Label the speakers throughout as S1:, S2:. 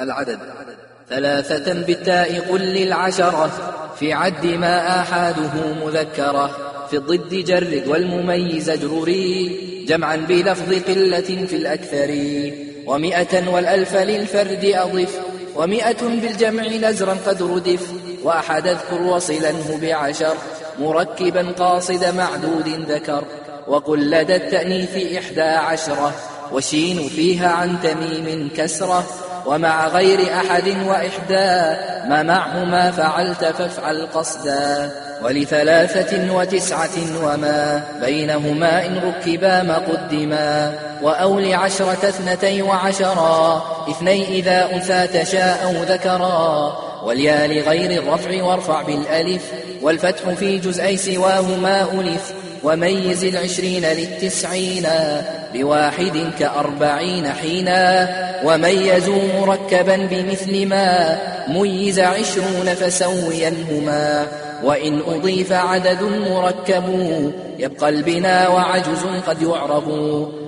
S1: العدد. ثلاثة بالتاء قل للعشرة في عد ما آحاده مذكرة. في الضد جرد والمميز اجرري جمعا بلفظ قلة في الأكثر. ومئة والألف للفرد أضف ومئة بالجمع نزرا قد ردف. وأحد أذكر وصلنه بعشر مركبا قاصد معدود ذكر. وقل لدى التأنيث إحدى عشرة وشين فيها عن تميم كسرة. ومع غير أحد وإحدى ما معهما فعلت فافعل قصدا. ولثلاثة وتسعة وما بينهما إن ركبا ما قدما. وأول عشرة اثنتي وعشرا اثني إذا أنثى تشاء ذكرا. واليا لغير الرفع وارفع بالألف والفتح في جزئي سواهما ألف وميز العشرين للتسعين بواحد كأربعين حينا وميزوا مركبا بمثل ما ميز عشرون فسوينهما وإن أضيف عدد مركب يبقى البنا وعجز قد يعرب.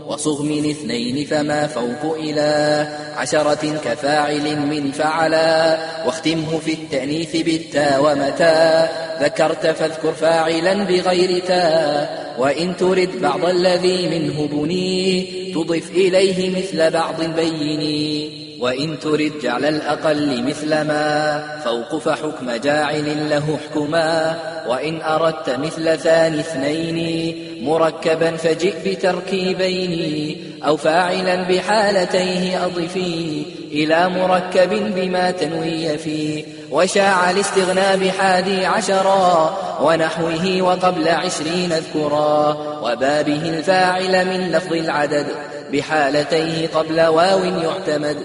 S1: وصغ من اثنين فما فوق إلى عشرة كفاعل من فعلا واختمه في التأنيث بالتا ومتى ذكرت فاذكر فاعلا بغير تا. وإن ترد بعض الذي منه بني تضف إليه مثل بعض بيني. وإن ترد جعل الأقل مثل ما فوق فحكم جاعل له حكما وإن أردت مثل ثاني اثنين مركبا فجئ بتركيبين أو فاعلا بحالتيه أضفي إلى مركب بما تنوي فيه وشاع الاستغنى بحادي عشرا ونحوه وقبل عشرين اذكرا وبابه الفاعل من لفظ العدد بحالتيه قبل واو يعتمد